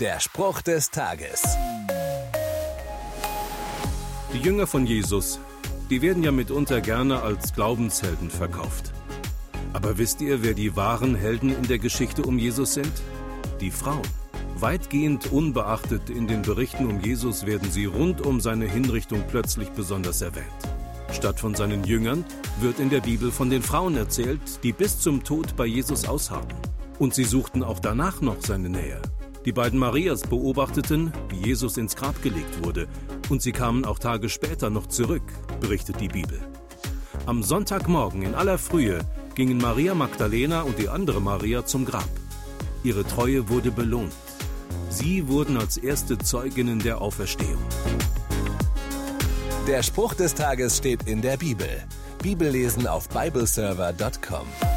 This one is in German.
Der Spruch des Tages. Die Jünger von Jesus, die werden ja mitunter gerne als Glaubenshelden verkauft. Aber wisst ihr, wer die wahren Helden in der Geschichte um Jesus sind? Die Frauen. Weitgehend unbeachtet in den Berichten um Jesus werden sie rund um seine Hinrichtung plötzlich besonders erwähnt. Statt von seinen Jüngern wird in der Bibel von den Frauen erzählt, die bis zum Tod bei Jesus ausharrten. Und sie suchten auch danach noch seine Nähe. Die beiden Marias beobachteten, wie Jesus ins Grab gelegt wurde, und sie kamen auch Tage später noch zurück, berichtet die Bibel. Am Sonntagmorgen in aller Frühe gingen Maria Magdalena und die andere Maria zum Grab. Ihre Treue wurde belohnt. Sie wurden als erste Zeuginnen der Auferstehung. Der Spruch des Tages steht in der Bibel. Bibellesen auf bibleserver.com.